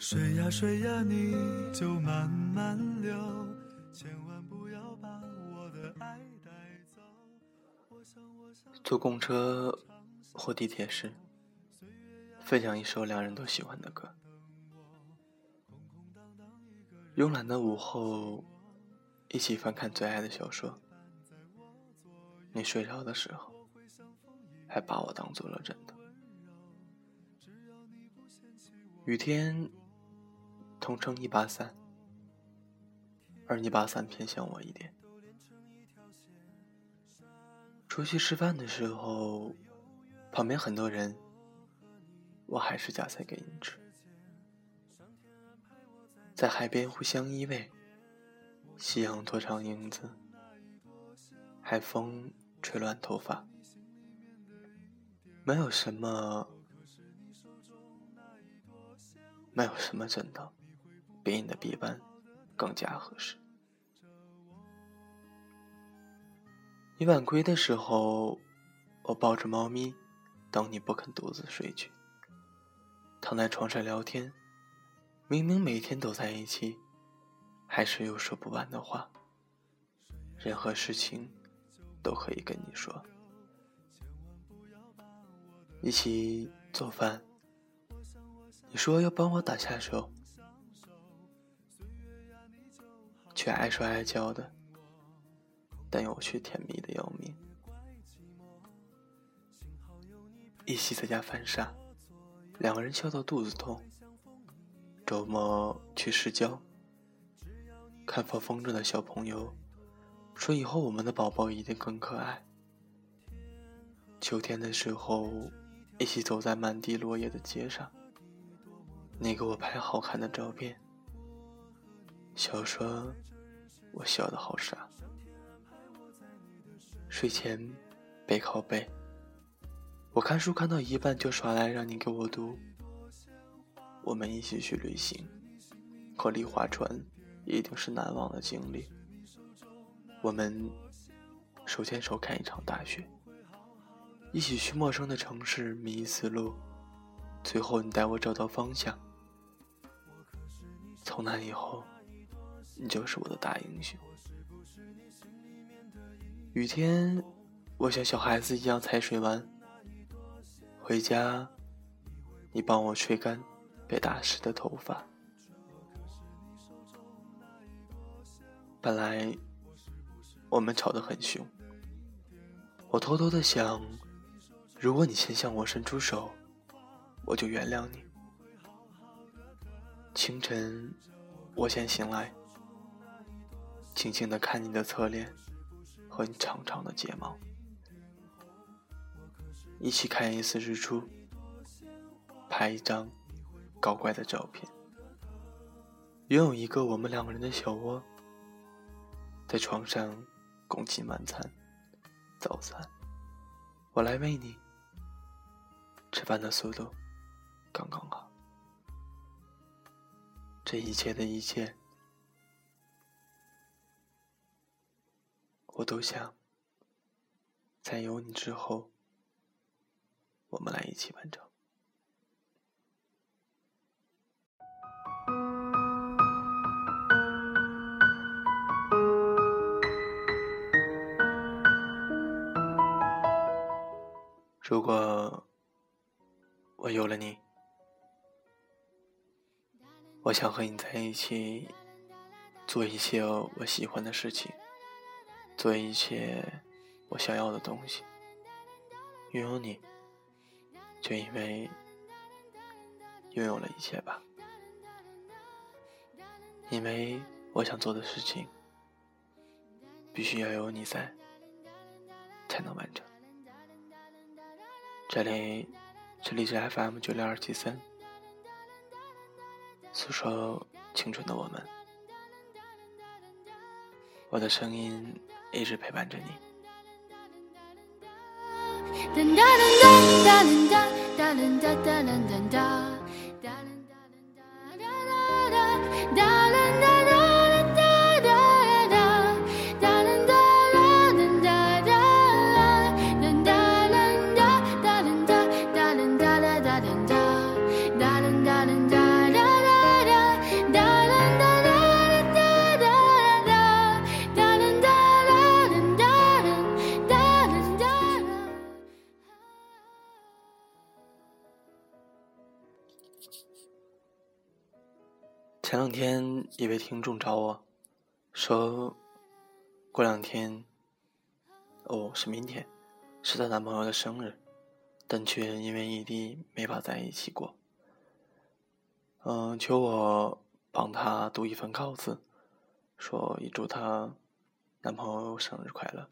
水呀水呀，你就慢慢流，千万不要把我的爱带走。坐公车或地铁时，分享一首两人都喜欢的歌。慵懒的午后，一起翻看最爱的小说。你睡着的时候，还把我当做了枕头。雨天，统称一把伞，而你把伞偏向我一点。出去吃饭的时候，旁边很多人，我还是夹菜给你吃。在海边互相依偎，夕阳拖长影子，海风吹乱头发，没有什么，没有什么真的比你的臂弯更加合适。你晚归的时候，我抱着猫咪，等你不肯独自睡去，躺在床上聊天。明明每天都在一起，还是有说不完的话。任何事情都可以跟你说。一起做饭，你说要帮我打下手，却爱说爱跤的，但又却甜蜜的要命。一起在家犯傻，两个人笑到肚子痛。周末去市郊，看放风筝的小朋友，说以后我们的宝宝一定更可爱。秋天的时候，一起走在满地落叶的街上，你给我拍好看的照片，小说我笑得好傻。睡前背靠背，我看书看到一半就耍赖，让你给我读。我们一起去旅行，和丽划船一定是难忘的经历。我们手牵手看一场大雪，一起去陌生的城市迷思路，最后你带我找到方向。从那以后，你就是我的大英雄。雨天，我像小孩子一样踩水玩。回家，你帮我吹干。被打湿的头发。本来我们吵得很凶，我偷偷的想，如果你先向我伸出手，我就原谅你。清晨，我先醒来，静静的看你的侧脸和你长长的睫毛，一起看一次日出，拍一张。搞怪的照片，拥有一个我们两个人的小窝，在床上共进晚餐、早餐，我来喂你，吃饭的速度刚刚好。这一切的一切，我都想在有你之后，我们来一起完成。如果我有了你，我想和你在一起，做一切我喜欢的事情，做一切我想要的东西。拥有你，就因为拥有了一切吧。因为我想做的事情，必须要有你在，才能完成。这里，这里是 FM 九六二七三，诉说青春的我们，我的声音一直陪伴着你。天一位听众找我，说过两天，哦，是明天，是她男朋友的生日，但却因为异地没法在一起过。嗯，求我帮她读一份稿子，说也祝她男朋友生日快乐。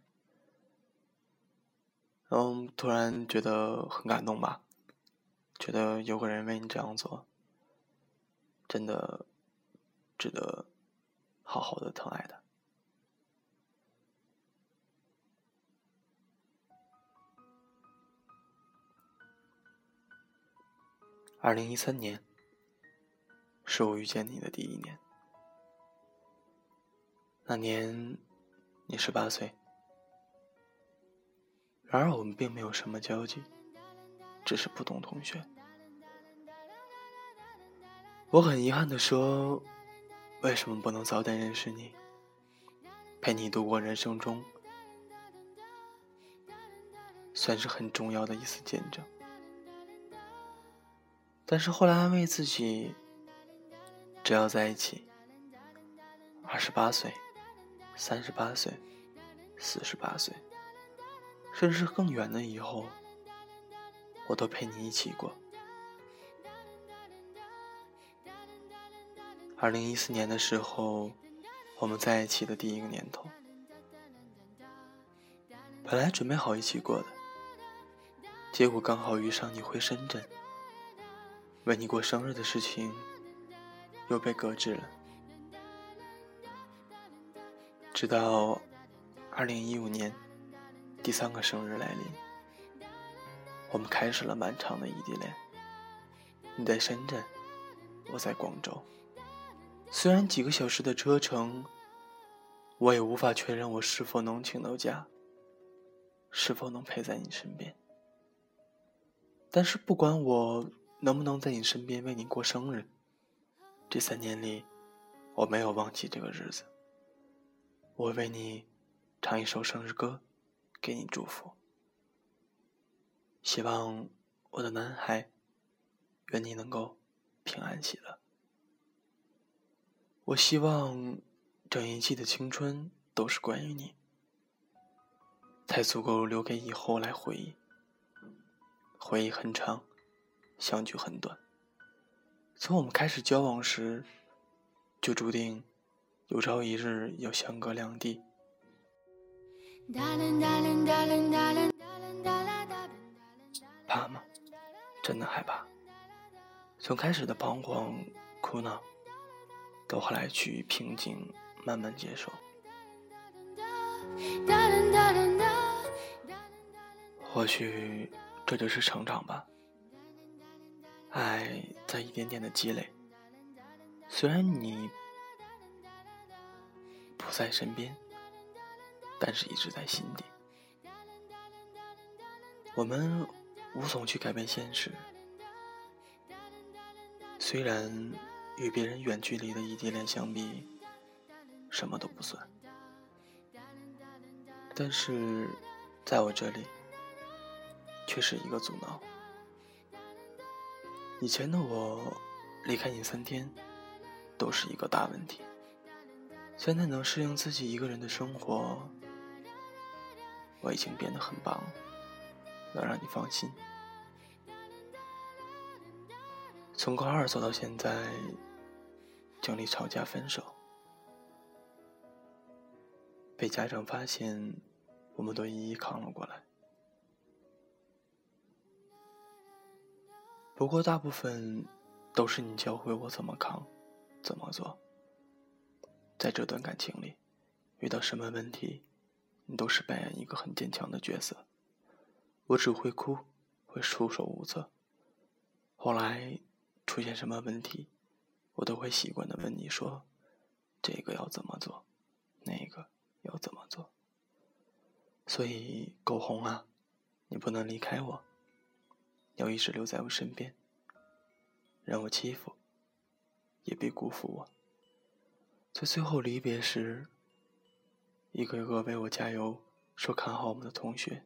嗯，突然觉得很感动吧，觉得有个人为你这样做，真的值得好好的疼爱的。二零一三年，是我遇见你的第一年。那年，你十八岁。然而我们并没有什么交集，只是普通同学。我很遗憾的说，为什么不能早点认识你，陪你度过人生中算是很重要的一次见证。但是后来安慰自己，只要在一起，二十八岁、三十八岁、四十八岁。甚至更远的以后，我都陪你一起过。二零一四年的时候，我们在一起的第一个年头，本来准备好一起过的，结果刚好遇上你回深圳，为你过生日的事情又被搁置了。直到二零一五年。第三个生日来临，我们开始了漫长的异地恋。你在深圳，我在广州。虽然几个小时的车程，我也无法确认我是否能请到假，是否能陪在你身边。但是不管我能不能在你身边为你过生日，这三年里，我没有忘记这个日子。我为你唱一首生日歌。给你祝福，希望我的男孩，愿你能够平安喜乐。我希望这一季的青春都是关于你，才足够留给以后来回忆。回忆很长，相聚很短。从我们开始交往时，就注定有朝一日要相隔两地。怕吗？真的害怕。从开始的彷徨、苦恼，到后来趋于平静，慢慢接受。或许这就是成长吧。爱在一点点的积累。虽然你不在身边。但是一直在心底。我们无从去改变现实。虽然与别人远距离的异地恋相比，什么都不算，但是在我这里，却是一个阻挠。以前的我，离开你三天，都是一个大问题。现在能适应自己一个人的生活。我已经变得很棒，能让你放心。从高二走到现在，经历吵架、分手，被家长发现，我们都一一扛了过来。不过大部分都是你教会我怎么扛，怎么做。在这段感情里，遇到什么问题？你都是扮演一个很坚强的角色，我只会哭，会束手无策。后来出现什么问题，我都会习惯的问你说：“这个要怎么做？那个要怎么做？”所以，苟红啊，你不能离开我，要一直留在我身边，让我欺负，也别辜负我。在最后离别时。一个个为我加油、说看好我们的同学，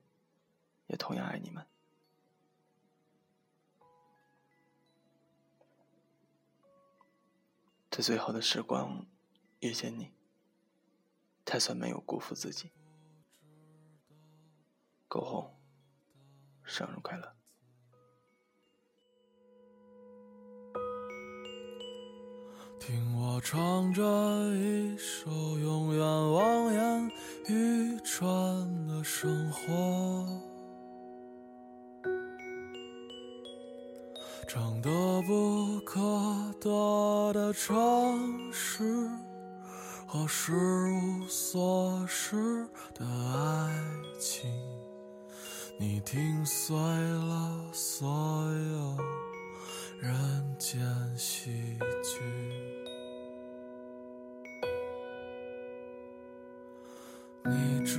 也同样爱你们。在最好的时光遇见你，才算没有辜负自己。苟红，生日快乐！听我唱着一首永远望眼欲穿的生活，唱得不可得的城市和失无所失的爱情，你听碎了所有人间喜剧。你只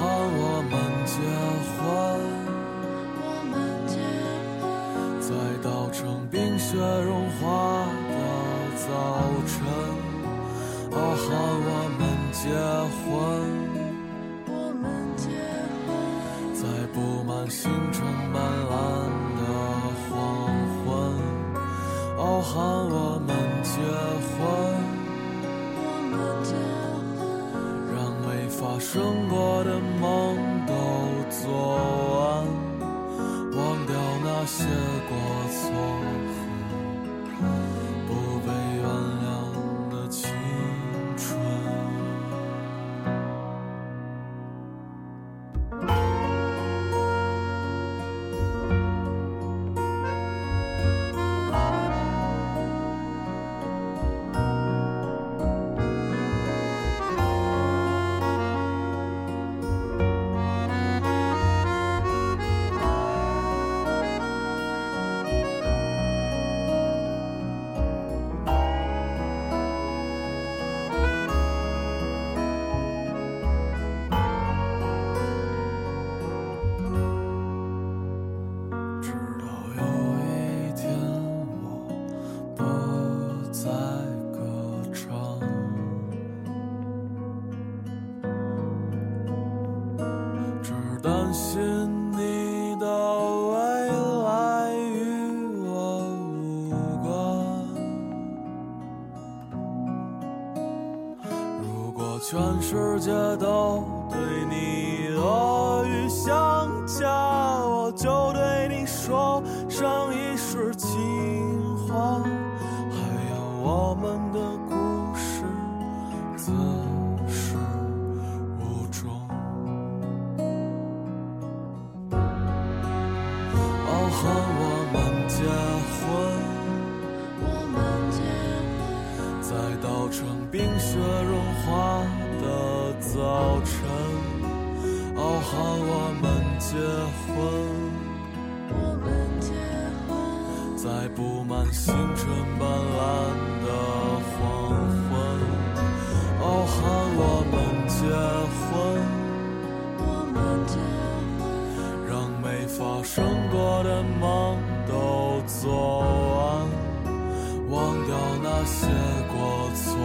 傲寒我们结婚，在稻城冰雪融化的早晨。傲寒我们结婚。在布满星辰斑斓的黄昏，哦，喊我发生过的梦。相信你的未来与我无关。如果全世界都对你和我们结婚我们结婚，在稻城冰雪融化。的早晨，傲寒我们结婚，在布满星辰斑斓剩过的梦都做完，忘掉那些过错。